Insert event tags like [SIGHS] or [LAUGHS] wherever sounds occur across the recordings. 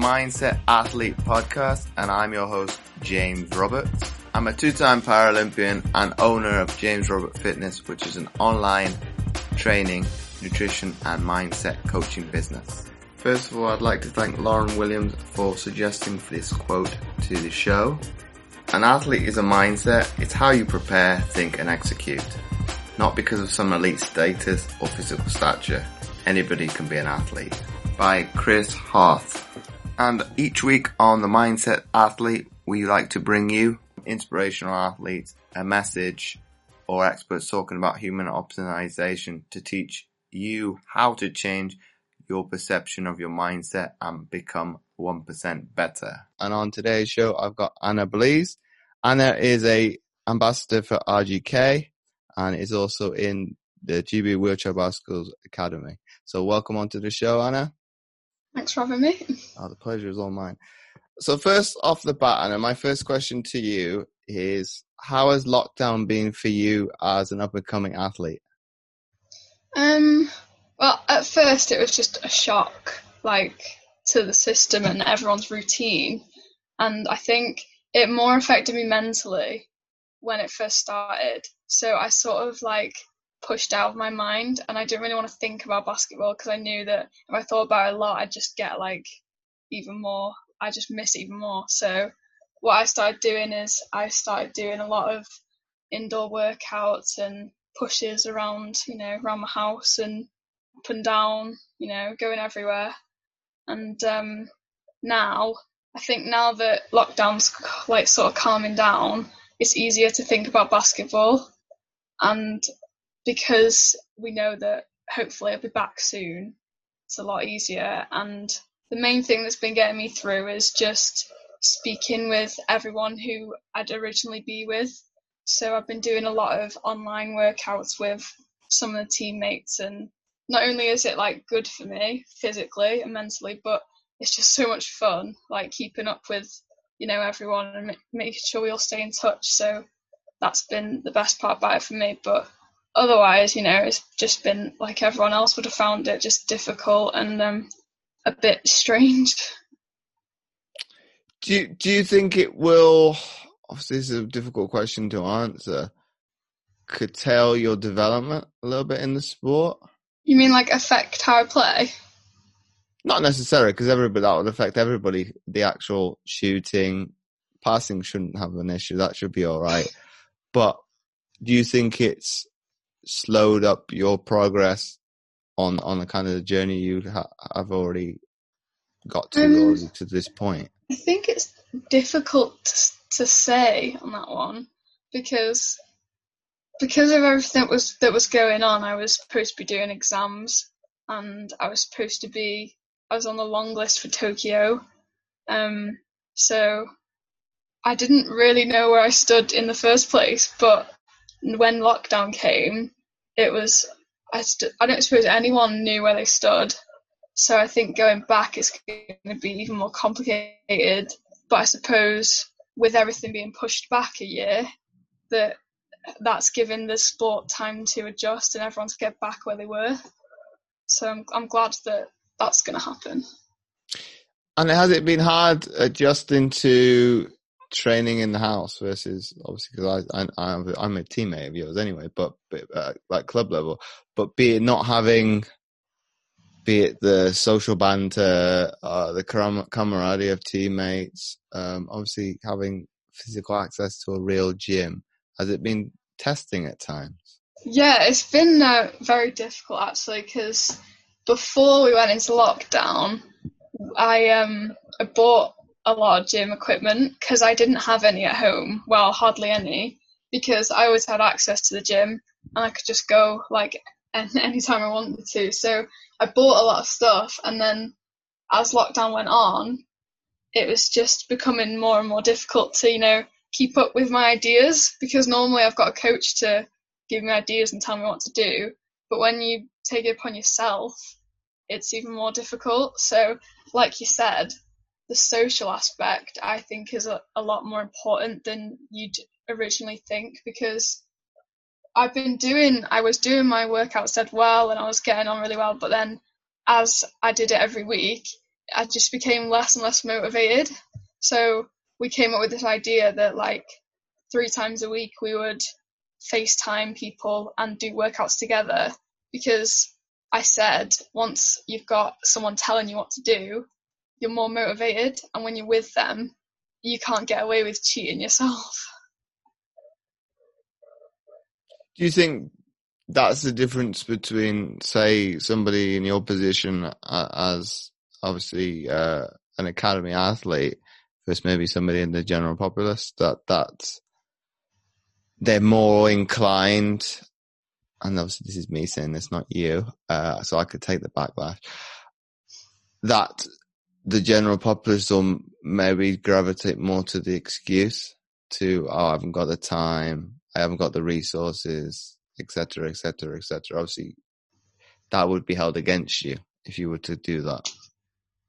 Mindset Athlete podcast, and I'm your host, James Roberts. I'm a two-time Paralympian and owner of James Robert Fitness, which is an online training, nutrition, and mindset coaching business. First of all, I'd like to thank Lauren Williams for suggesting this quote to the show. An athlete is a mindset. It's how you prepare, think, and execute. Not because of some elite status or physical stature. Anybody can be an athlete by Chris Harth. And each week on the Mindset Athlete, we like to bring you inspirational athletes, a message, or experts talking about human optimization to teach you how to change your perception of your mindset and become 1% better. And on today's show, I've got Ana Blease. Ana is a ambassador for RGK and is also in the GB Wheelchair Basketball's Academy. So welcome onto the show, Ana. Thanks for having me. Oh, the pleasure is all mine. So first off the bat, Ana, my first question to you is how has lockdown been for you as an up and coming athlete? Um, well, at first it was just a shock, like to the system and everyone's routine. And I think it more affected me mentally when it first started. So I sort of like pushed out of my mind and I didn't really want to think about basketball because I knew that if I thought about it a lot, I'd just get like even more, I just miss even more. So what I started doing is I started doing a lot of indoor workouts and pushes around, you know, around my house and up and down, you know, going everywhere. And um, now, I think now that lockdown's like sort of calming down, it's easier to think about basketball. And because we know that hopefully I'll be back soon, it's a lot easier. And the main thing that's been getting me through is just speaking with everyone who I'd originally be with. So I've been doing a lot of online workouts with some of the teammates and not only is it like good for me physically and mentally, but it's just so much fun, like keeping up with, you know, everyone and making sure we all stay in touch. So that's been the best part about it for me. But otherwise, you know, it's just been like everyone else would have found it just difficult and um, a bit [LAUGHS] strange. Do you, do you think it will? Obviously, this is a difficult question to answer. Curtail your development a little bit in the sport. You mean like affect how I play? Not necessarily, because everybody that would affect everybody. The actual shooting, passing shouldn't have an issue. That should be all right. But do you think it's slowed up your progress on on the kind of the journey you ha- have already got to um, already to this point? I think it's difficult to, to say on that one because because of everything that was that was going on. I was supposed to be doing exams and I was supposed to be I was on the long list for Tokyo. Um, so I didn't really know where I stood in the first place, but when lockdown came, it was I, st- I don't suppose anyone knew where they stood. So I think going back is going to be even more complicated. But I suppose with everything being pushed back a year, that that's given the sport time to adjust and everyone to get back where they were. So I'm I'm glad that that's going to happen. And has it been hard adjusting to training in the house versus obviously because I, I I'm, I'm a teammate of yours anyway, but, but uh, like club level, but be it not having, be it the social banter, uh, the camaraderie of teammates, um, obviously having physical access to a real gym, has it been testing at times? Yeah, it's been uh, very difficult actually because before we went into lockdown, I um I bought a lot of gym equipment because I didn't have any at home. Well, hardly any because I always had access to the gym and I could just go like [LAUGHS] anytime I wanted to. So I bought a lot of stuff and then as lockdown went on, it was just becoming more and more difficult to, you know, keep up with my ideas because normally I've got a coach to give me ideas and tell me what to do. But when you take it upon yourself, it's even more difficult. So, like you said, the social aspect I think is a, a lot more important than you'd originally think because I've been doing I was doing my workouts dead well and I was getting on really well but then as I did it every week I just became less and less motivated. So we came up with this idea that like three times a week we would FaceTime people and do workouts together because I said once you've got someone telling you what to do, you're more motivated, and when you're with them, you can't get away with cheating yourself. [LAUGHS] Do you think that's the difference between, say, somebody in your position as obviously uh, an academy athlete versus maybe somebody in the general populace that that they're more inclined and obviously this is me saying this, not you, uh, so I could take the backlash, that the general populace will maybe gravitate more to the excuse to, oh, I haven't got the time, I haven't got the resources, etc., etc., etc. Obviously, that would be held against you if you were to do that.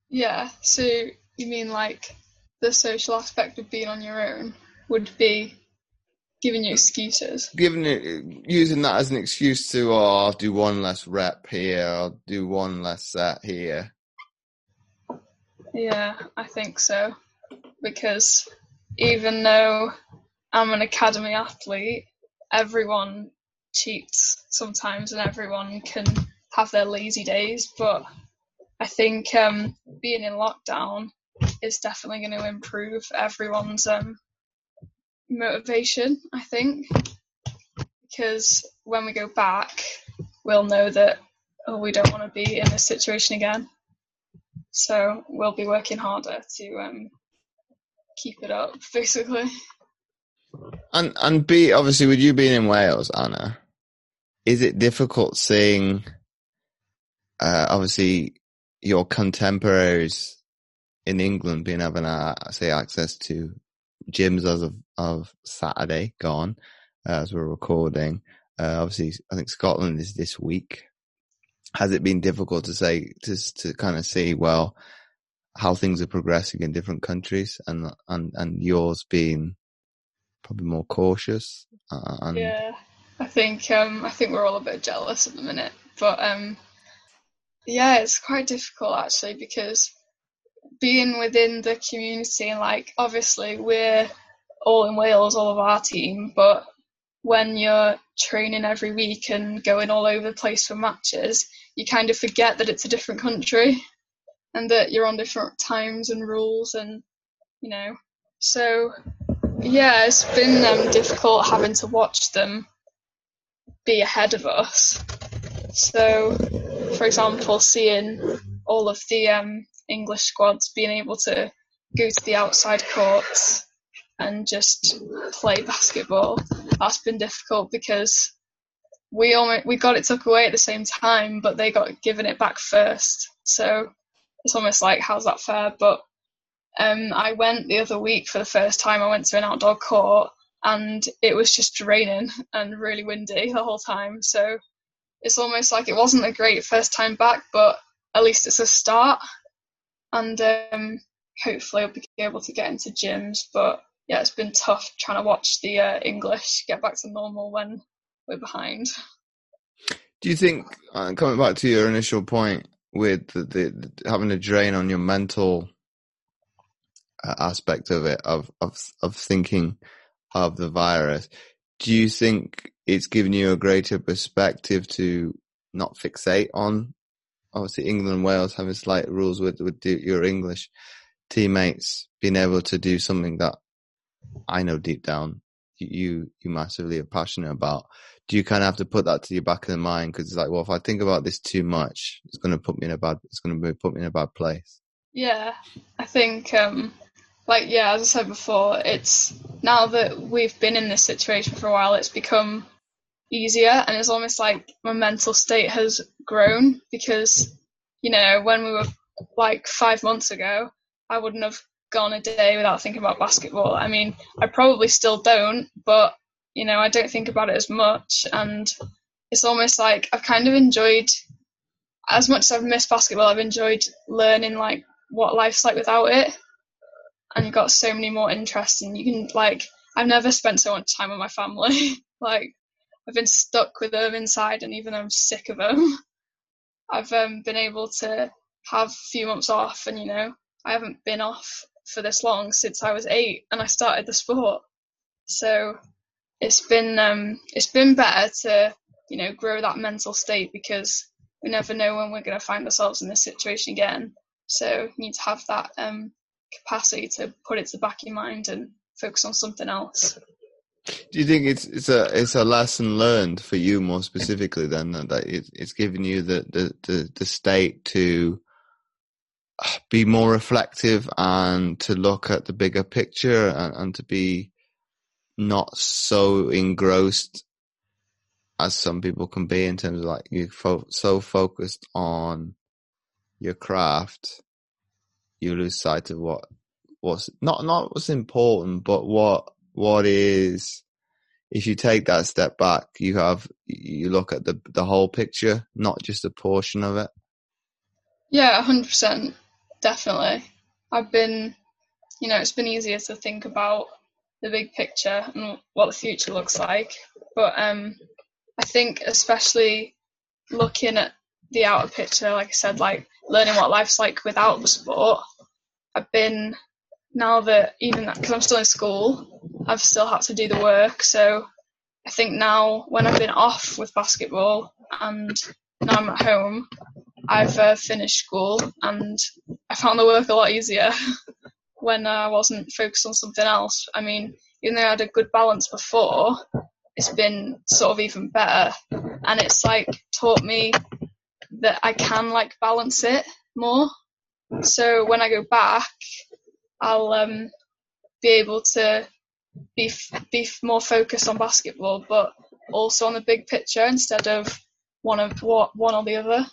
Yeah. So you mean like the social aspect of being on your own would be giving you excuses? Giving it, using that as an excuse to, oh, I'll do one less rep here, I'll do one less set here. Yeah, I think so. Because even though I'm an academy athlete, everyone cheats sometimes and everyone can have their lazy days. But I think um, being in lockdown is definitely going to improve everyone's um, motivation, I think. Because when we go back, we'll know that, oh, we don't want to be in this situation again. So we'll be working harder to um, keep it up, [LAUGHS] basically. And and be obviously with you being in Wales, Ana, is it difficult seeing uh, obviously your contemporaries in England being having uh, say access to gyms as of, of Saturday gone uh, as we're recording. Uh, obviously, I think Scotland is this week. Has it been difficult to say to to kind of see well how things are progressing in different countries and and and yours being probably more cautious? Uh, and... Yeah, I think um, I think we're all a bit jealous at the minute, but um, yeah, it's quite difficult actually because being within the community and like obviously we're all in Wales, all of our team, but when you're training every week and going all over the place for matches, you kind of forget that it's a different country and that you're on different times and rules and you know. So yeah, it's been um, difficult having to watch them be ahead of us. So, for example, seeing all of the um, English squads being able to go to the outside courts and just play basketball. That's been difficult because we almost we got it took away at the same time, but they got given it back first. So it's almost like how's that fair? But um, I went the other week for the first time. I went to an outdoor court and it was just raining and really windy the whole time. So it's almost like it wasn't a great first time back, but at least it's a start and um, hopefully I'll be able to get into gyms. But yeah, it's been tough trying to watch the uh, English get back to normal when we're behind. Do you think, uh, coming back to your initial point with the, the, the having a drain on your mental uh, aspect of it, of, of of thinking of the virus, do you think it's given you a greater perspective to not fixate on obviously England and Wales having slight rules with with your English teammates being able to do something that I know deep down you you massively are passionate about. Do you kind of have to put that to your back of the mind because it's like, well, if I think about this too much, it's going to put me in a bad it's going to put me in a bad place. Yeah, I think um like yeah, as I said before, it's now that we've been in this situation for a while, it's become easier and it's almost like my mental state has grown because you know when we were like five months ago i wouldn't have gone a day without thinking about basketball. I mean i probably still don't but you know i don't think about it as much. And it's almost like i've kind of enjoyed as much as i've missed basketball i've enjoyed learning like what life's like without it. And you've got so many more interests and you can like i've never spent so much time with my family. [LAUGHS] Like I've been stuck with them inside, and even though I'm sick of them, [LAUGHS] I've um, been able to have a few months off, and you know, I haven't been off for this long since I was eight and I started the sport. So it's been um, it's been better to you know grow that mental state because we never know when we're going to find ourselves in this situation again. So you need to have that um, capacity to put it to the back of your mind and focus on something else. Do you think it's it's a it's a lesson learned for you more specifically then that it, it's given you the, the, the, the state to be more reflective and to look at the bigger picture and, and to be not so engrossed as some people can be in terms of like you're fo- so focused on your craft you lose sight of what what's not not what's important but what what is if you take that step back you have you look at the the whole picture not just a portion of it. Yeah 100% definitely i've been you know it's been easier to think about the big picture and what the future looks like but um i think especially looking at the outer picture like i said like learning what life's like without the sport i've been now that even because i'm still in school I've still had to do the work. So I think now when I've been off with basketball and now I'm at home, I've uh, finished school and I found the work a lot easier [LAUGHS] when I wasn't focused on something else. I mean, even though I had a good balance before, it's been sort of even better. And it's like taught me that I can like balance it more. So when I go back, I'll um, be able to be be more focused on basketball, but also on the big picture instead of one of what one or the other.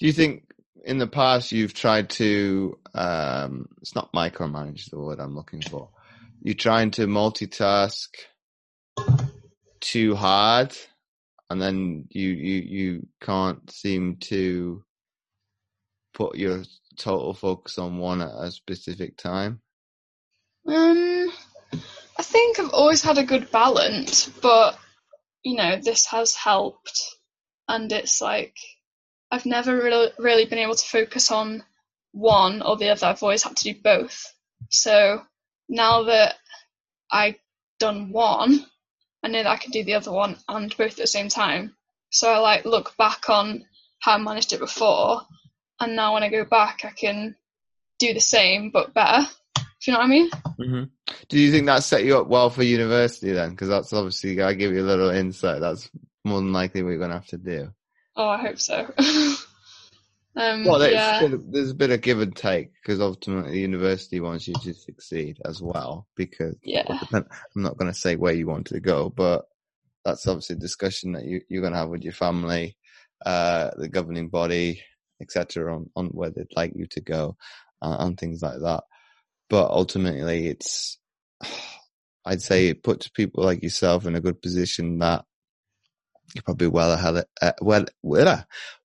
Do you think in the past you've tried to? Um, it's not micromanage the word I'm looking for. You're trying to multitask too hard, and then you you you can't seem to put your total focus on one at a specific time. Um, I think I've always had a good balance, but you know, this has helped, and it's like I've never really really been able to focus on one or the other. I've always had to do both. So now that I've done one, I know that I can do the other one and both at the same time. So I like look back on how I managed it before, and now when I go back, I can do the same but better. Do you know what I mean? Mm-hmm. Do you think that set you up well for university then? Because that's obviously I give you a little insight. That's more than likely what you're going to have to do. Oh, I hope so. [LAUGHS] um, well, there's, yeah. a bit, there's a bit of give and take because ultimately the university wants you to succeed as well. Because yeah. I'm not going to say where you want to go, but that's obviously a discussion that you, you're going to have with your family, uh, the governing body, etc., on, on where they'd like you to go uh, and things like that but ultimately it's [SIGHS] I'd say it puts people like yourself in a good position that you're probably well ahead uh, well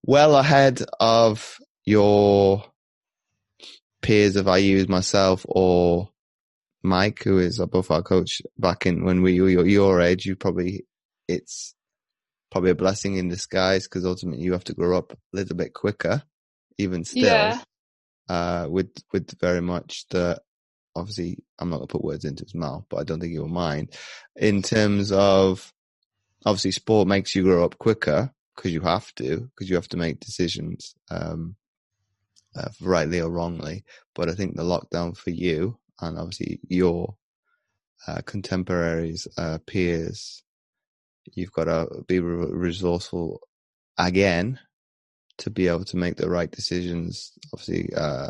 well ahead of your peers if I use myself or Mike who is both our coach back in when we were your age you probably it's probably a blessing in disguise because ultimately you have to grow up a little bit quicker even still Yeah. uh, with with very much the obviously I'm not gonna put words into his mouth, but I don't think he'll mind. In terms of obviously sport makes you grow up quicker because you have to because you have to make decisions, um, uh, rightly or wrongly. But I think the lockdown for you and obviously your uh, contemporaries, uh, peers, you've got to be re- resourceful again to be able to make the right decisions. Obviously, uh,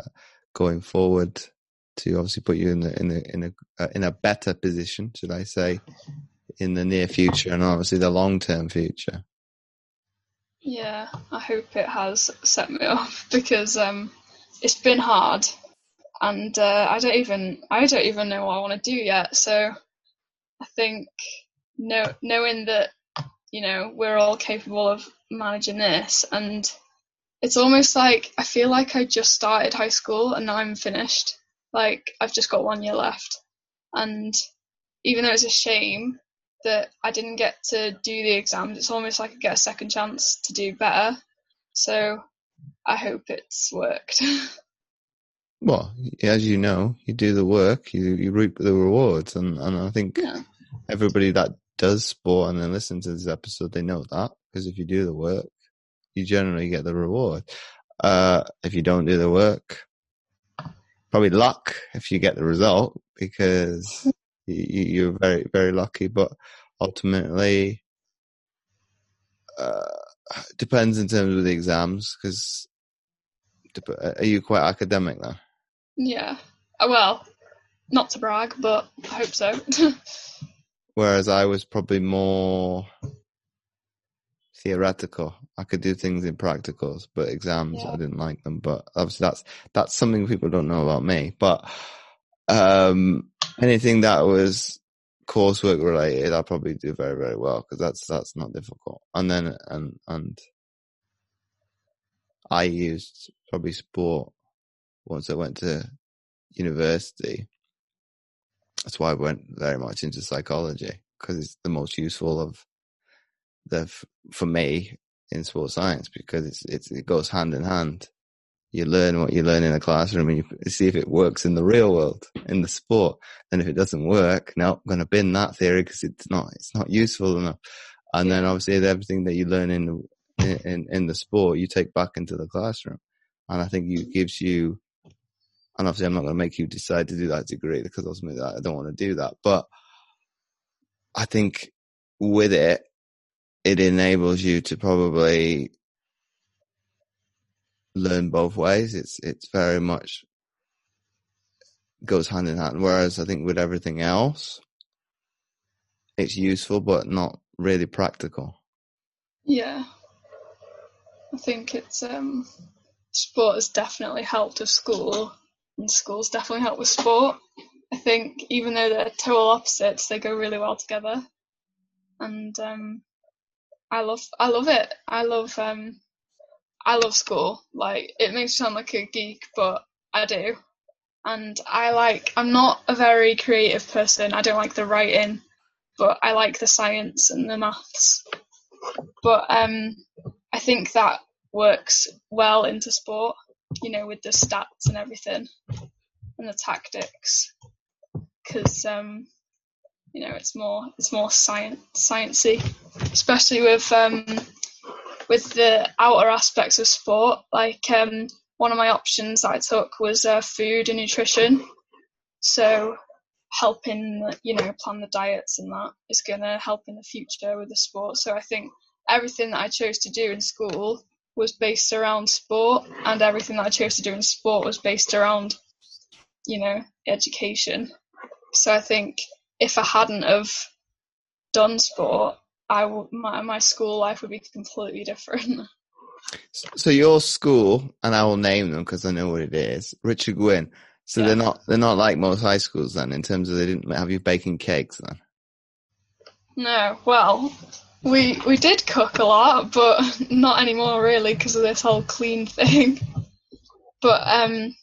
going forward to obviously put you in the in the in a uh, in a better position, should I say, in the near future and obviously the long term future. Yeah, I hope it has set me [LAUGHS] up because um, it's been hard, and uh, I don't even I don't even know what I want to do yet. So I think know, knowing that you know we're all capable of managing this, and it's almost like I feel like I just started high school and now I'm finished. Like I've just got one year left, and even though it's a shame that I didn't get to do the exams, it's almost like I get a second chance to do better. So I hope it's worked. [LAUGHS] Well, as you know, you do the work, you you reap the rewards, and and I think yeah. everybody that does sport and then listen to this episode, they know that because if you do the work, you generally get the reward. Uh, if you don't do the work, probably luck if you get the result because you, you're very very lucky. But ultimately, uh, depends in terms of the exams because are you quite academic now? Yeah. Uh, well, not to brag, but I hope so. [LAUGHS] Whereas I was probably more theoretical. I could do things in practicals, but exams yeah. I didn't like them. But obviously that's that's something people don't know about me. But um, anything that was coursework related, I probably do very very well because that's that's not difficult. And then and and I used probably sport once I went to university. That's why I went very much into psychology because it's the most useful of the for me in sports science because it's, it's it goes hand in hand. You learn what you learn in a classroom and you see if it works in the real world, in the sport. And if it doesn't work, no, I'm going to bin that theory because it's not, it's not useful enough. And then obviously everything that you learn in, in, in the sport, you take back into the classroom and I think it gives you. And obviously, I'm not going to make you decide to do that degree because ultimately I don't want to do that. But I think with it, it enables you to probably learn both ways. It's it's very much goes hand in hand. Whereas I think with everything else, it's useful but not really practical. Yeah, I think it's um sport has definitely helped with school, and school's definitely helped with sport. I think even though they're total opposites, they go really well together. And um, I love, I love it. I love, um, I love school. Like it makes me sound like a geek, but I do. And I like, I'm not a very creative person. I don't like the writing, but I like the science and the maths. But um, I think that works well into sport, you know, with the stats and everything and the tactics, because um, you know it's more it's more science sciencey, especially with um, with the outer aspects of sport. Like um, one of my options that I took was uh, food and nutrition, so helping you know plan the diets and that is going to help in the future with the sport. So I think everything that I chose to do in school was based around sport, and everything that I chose to do in sport was based around, you know, education. So I think if I hadn't have done sport, I w- my my school life would be completely different. [LAUGHS] So your school, and I will name them because I know what it is, Richard Gwyn. So yeah. they're not they're not like most high schools then, in terms of they didn't have you baking cakes then. No, well, we we did cook a lot, but [LAUGHS] not anymore really because of this whole clean [LAUGHS] thing. But um,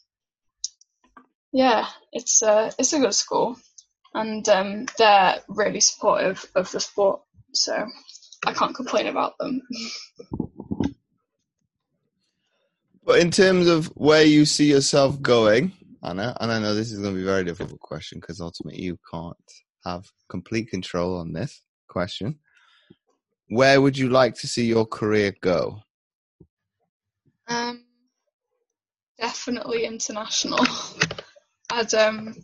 yeah, it's a it's a good school, and um, they're really supportive of the sport, so I can't complain about them. But in terms of where you see yourself going, Ana, and I know this is going to be a very difficult question because ultimately you can't have complete control on this question where would you like to see your career go? Um, definitely international. [LAUGHS] I'd um,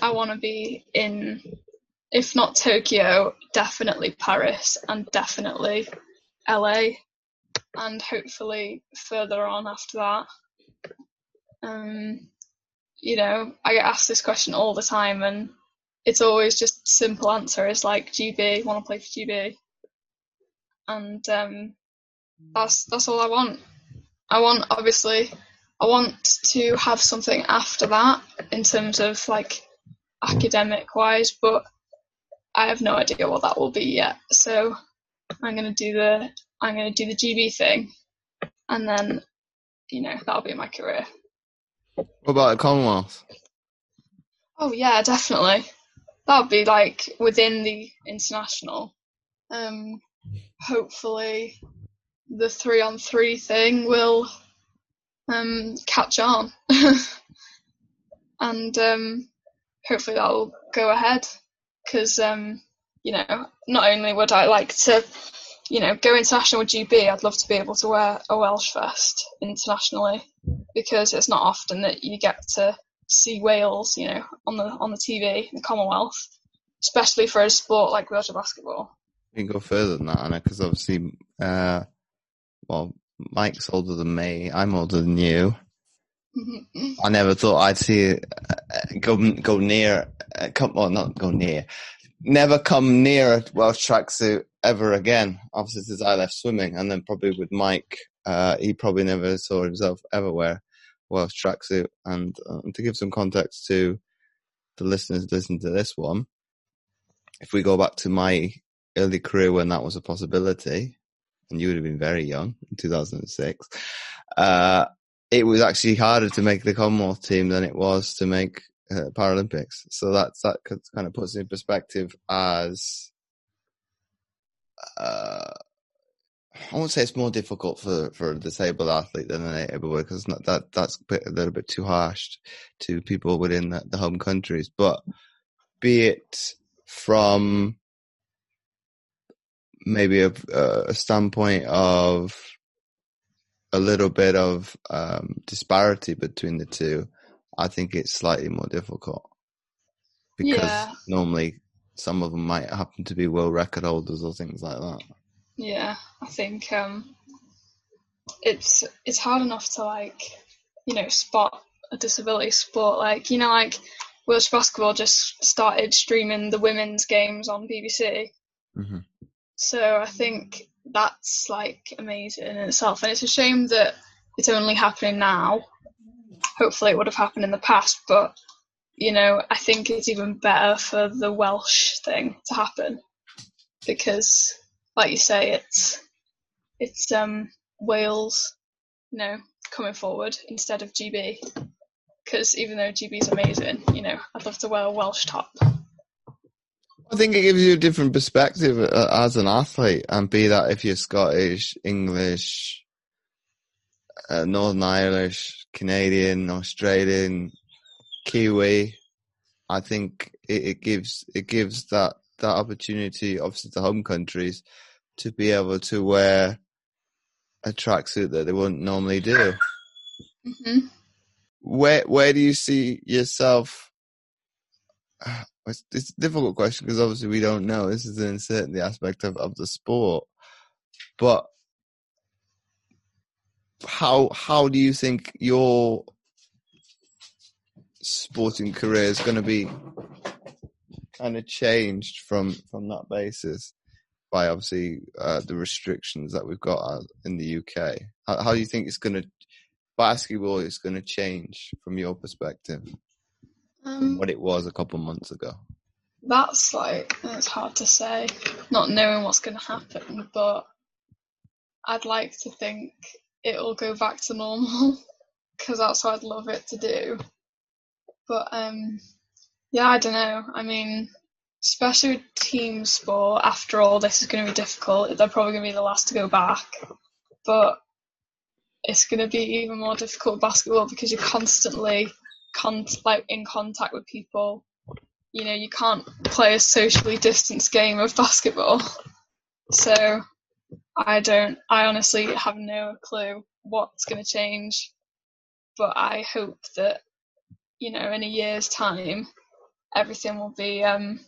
I want to be in, if not Tokyo, definitely Paris and definitely LA, and hopefully further on after that. Um, you know, I get asked this question all the time, and it's always just simple answer is like GB, want to play for GB and um, that's that's all I want. I want obviously I want to have something after that in terms of like academic wise, but I have no idea what that will be yet. So I'm gonna do the I'm gonna do the GB thing, and then you know that'll be my career. What about the Commonwealth? Oh yeah, definitely. That would be like within the international. Um, hopefully the three on three thing will um, catch on, [LAUGHS] and um, hopefully that will go ahead. Because um, you know, not only would I like to, you know, go international with GB, I'd love to be able to wear a Welsh vest internationally because it's not often that you get to see Wales, you know, on the on the TV in the Commonwealth, especially for a sport like wheelchair basketball. You can go further than that, Ana, because obviously, uh, well, Mike's older than me. I'm older than you. I never thought I'd see uh, go go near, uh, come well, not go near, never come near a Welsh tracksuit ever again. Obviously, since I left swimming, and then probably with Mike, uh, he probably never saw himself ever wear Welsh tracksuit. And um, to give some context to the listeners listening to this one, if we go back to my early career when that was a possibility, and you would have been very young in 2006, uh, it was actually harder to make the Commonwealth team than it was to make uh, Paralympics. So that's that kind of puts it in perspective as uh, I won't say it's more difficult for, for a disabled athlete than an able because that that's a little bit too harsh to people within the, the home countries. But be it from maybe a, a standpoint of a little bit of um, disparity between the two, I think it's slightly more difficult because Yeah. normally some of them might happen to be world record holders or things like that. Yeah, I think um, it's it's hard enough to like you know spot a disability sport like you know like Welsh basketball just started streaming the women's games on BBC, Mm-hmm. so I think that's like amazing in itself, and it's a shame that it's only happening now. Hopefully, it would have happened in the past, but you know I think it's even better for the Welsh thing to happen because like you say, it's it's um Wales, you know, coming forward instead of GB. Because even though GB is amazing, you know, I'd love to wear a Welsh top. I think it gives you a different perspective uh, as an athlete, and be that if you're Scottish, English, uh, Northern Irish, Canadian, Australian, Kiwi. I think it, it gives it gives that that opportunity, obviously, to home countries to be able to wear a tracksuit that they wouldn't normally do. hmm Where where do you see yourself? It's, it's a difficult question because obviously we don't know. This is an uncertainty aspect of, of the sport. But how how do you think your sporting career is going to be kind of changed from from that basis by obviously uh, the restrictions that we've got uh, in the UK? How, how do you think it's going to basketball is going to change from your perspective Um, what it was a couple months ago? that's like it's hard to say, not knowing what's going to happen. But I'd like to think it'll go back to normal [LAUGHS] because that's what I'd love it to do. But um, yeah, I don't know. I mean, especially with team sport, after all, this is going to be difficult. They're probably going to be the last to go back. But it's going to be even more difficult with basketball because you're constantly con- like in contact with people. You know, you can't play a socially distanced game of basketball. So I don't, I honestly have no clue what's going to change. But I hope that, you know, in a year's time, everything will be um,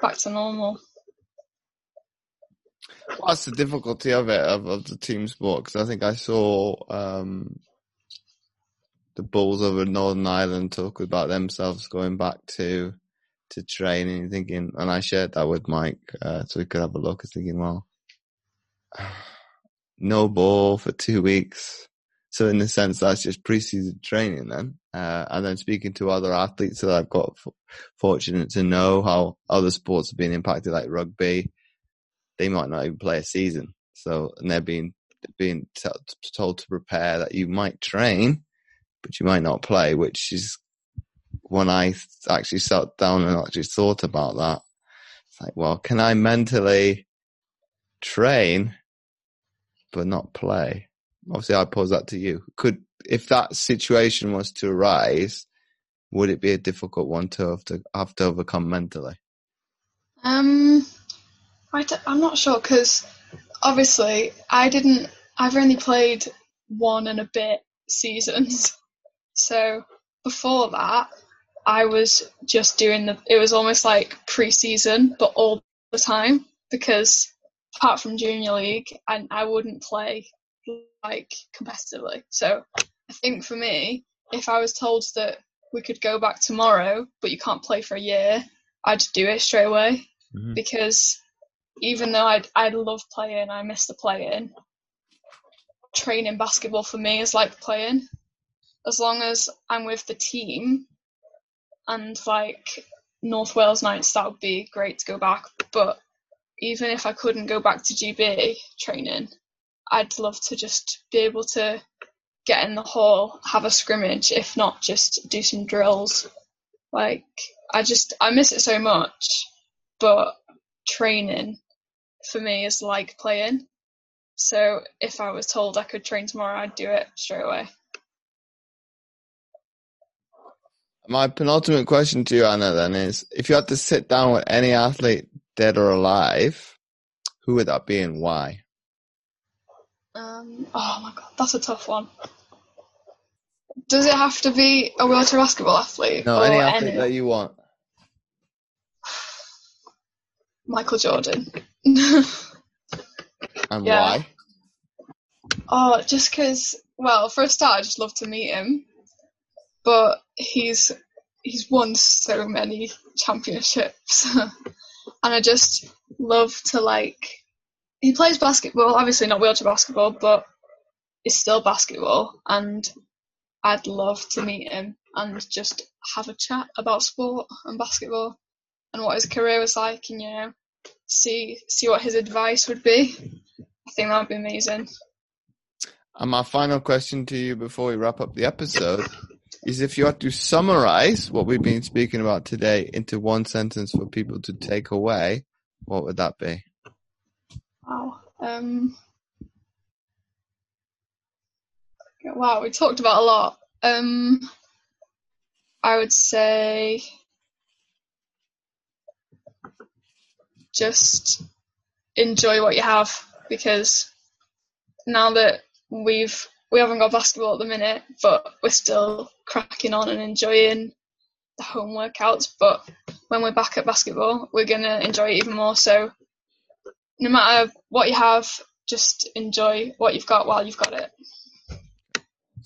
back to normal. Well, that's the difficulty of it of, of the team sport because I think I saw um, the Bulls over Northern Ireland talk about themselves going back to to training, thinking, and I shared that with Mike uh, so we could have a look. I thinking, well, [SIGHS] no ball for two weeks. So in a sense, that's just preseason training then. Uh, and then speaking to other athletes that I've got f- fortunate to know how other sports have been impacted, like rugby, they might not even play a season. So, and they're being, being t- told to prepare that you might train, but you might not play, which is when I actually sat down and actually thought about that. It's like, well, can I mentally train, but not play? Obviously, I pose that to you. Could if that situation was to arise, would it be a difficult one to have to, have to overcome mentally? Um, I d- I'm not sure because obviously I didn't. I've only played one and a bit seasons, so before that I was just doing the. It was almost like pre-season, but all the time because apart from junior league, I I wouldn't play like competitively. So I think for me, if I was told that we could go back tomorrow, but you can't play for a year, I'd do it straight away Mhm. because even though I I love playing, I miss the playing. Training basketball for me is like playing. As long as I'm with the team, and like North Wales Knights, that would be great to go back. But even if I couldn't go back to GB training, I'd love to just be able to get in the hall, have a scrimmage, if not just do some drills. Like I just I miss it so much, but training for me is like playing. So if I was told I could train tomorrow, I'd do it straight away. My penultimate question to you, Ana, then is: If you had to sit down with any athlete, dead or alive, who would that be and why? Um, oh my god, that's a tough one. Does it have to be a wheelchair basketball athlete? No, or any athlete that you want. Michael Jordan. And Yeah. why? oh, just because. Well, for a start, I just love to meet him, but he's he's won so many championships, [LAUGHS] and I just love to like. He plays basketball, obviously not wheelchair basketball, but it's still basketball, and I'd love to meet him and just have a chat about sport and basketball and what his career was like, and you know, see see what his advice would be. I think that would be amazing. And my final question to you before we wrap up the episode is if you had to summarize what we've been speaking about today into one sentence for people to take away, what would that be? Wow. Um, wow, we talked about a lot. Um, I would say just enjoy what you have because now that we've we haven't got basketball at the minute, but we're still cracking on and enjoying the home workouts. But when we're back at basketball, we're gonna enjoy it even more. So no matter what you have, just enjoy what you've got while you've got it.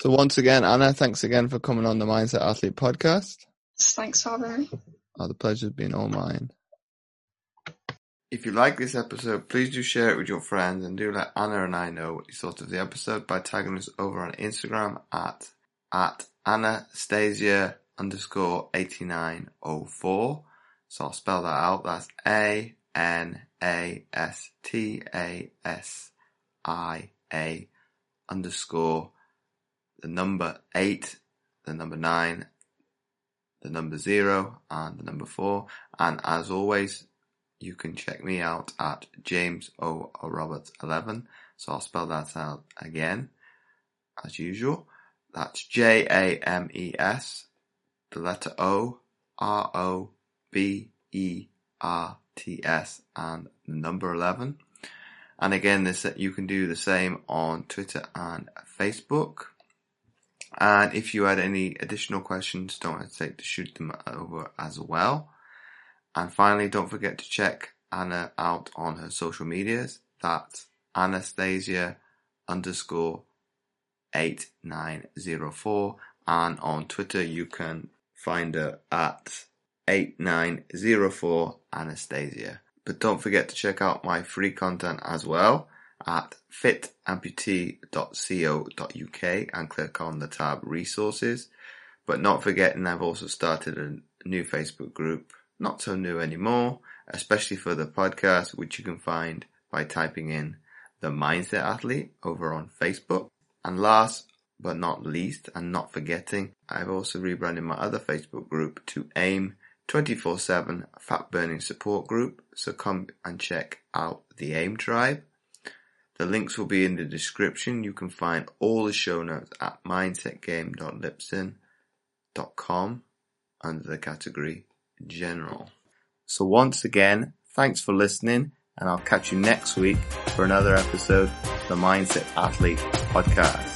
So once again, Ana, thanks again for coming on the Mindset Athlete podcast. Thanks for having me. Oh, the pleasure's been all mine. If you like this episode, please do share it with your friends and do let Ana and I know what you thought of the episode by tagging us over on Instagram at at Anastasia underscore eighty nine oh four. So I'll spell that out. That's A N A S T A S I A underscore the number eight, the number nine, the number zero, and the number four. And as always, you can check me out at James O. Roberts 11. So I'll spell that out again, as usual. That's J A M E S, the letter O, R O B E R T S, and number 11. And again, this you can do the same on Twitter and Facebook. And if you had any additional questions, don't hesitate to shoot them over as well. And finally, don't forget to check Ana out on her social medias. That's Anastasia underscore 8904. And on Twitter, you can find her at 8904 Anastasia. But don't forget to check out my free content as well at fitamputee.co.uk and click on the tab resources. But not forgetting I've also started a new Facebook group, not so new anymore, especially for the podcast, which you can find by typing in the Mindset Athlete over on Facebook. And last but not least, and not forgetting, I've also rebranded my other Facebook group to AIM 24-7 Fat Burning Support Group. So come and check out the AIM tribe. The links will be in the description. You can find all the show notes at mindsetgame.libsyn.com under the category general. So once again, thanks for listening and I'll catch you next week for another episode of the Mindset Athlete podcast.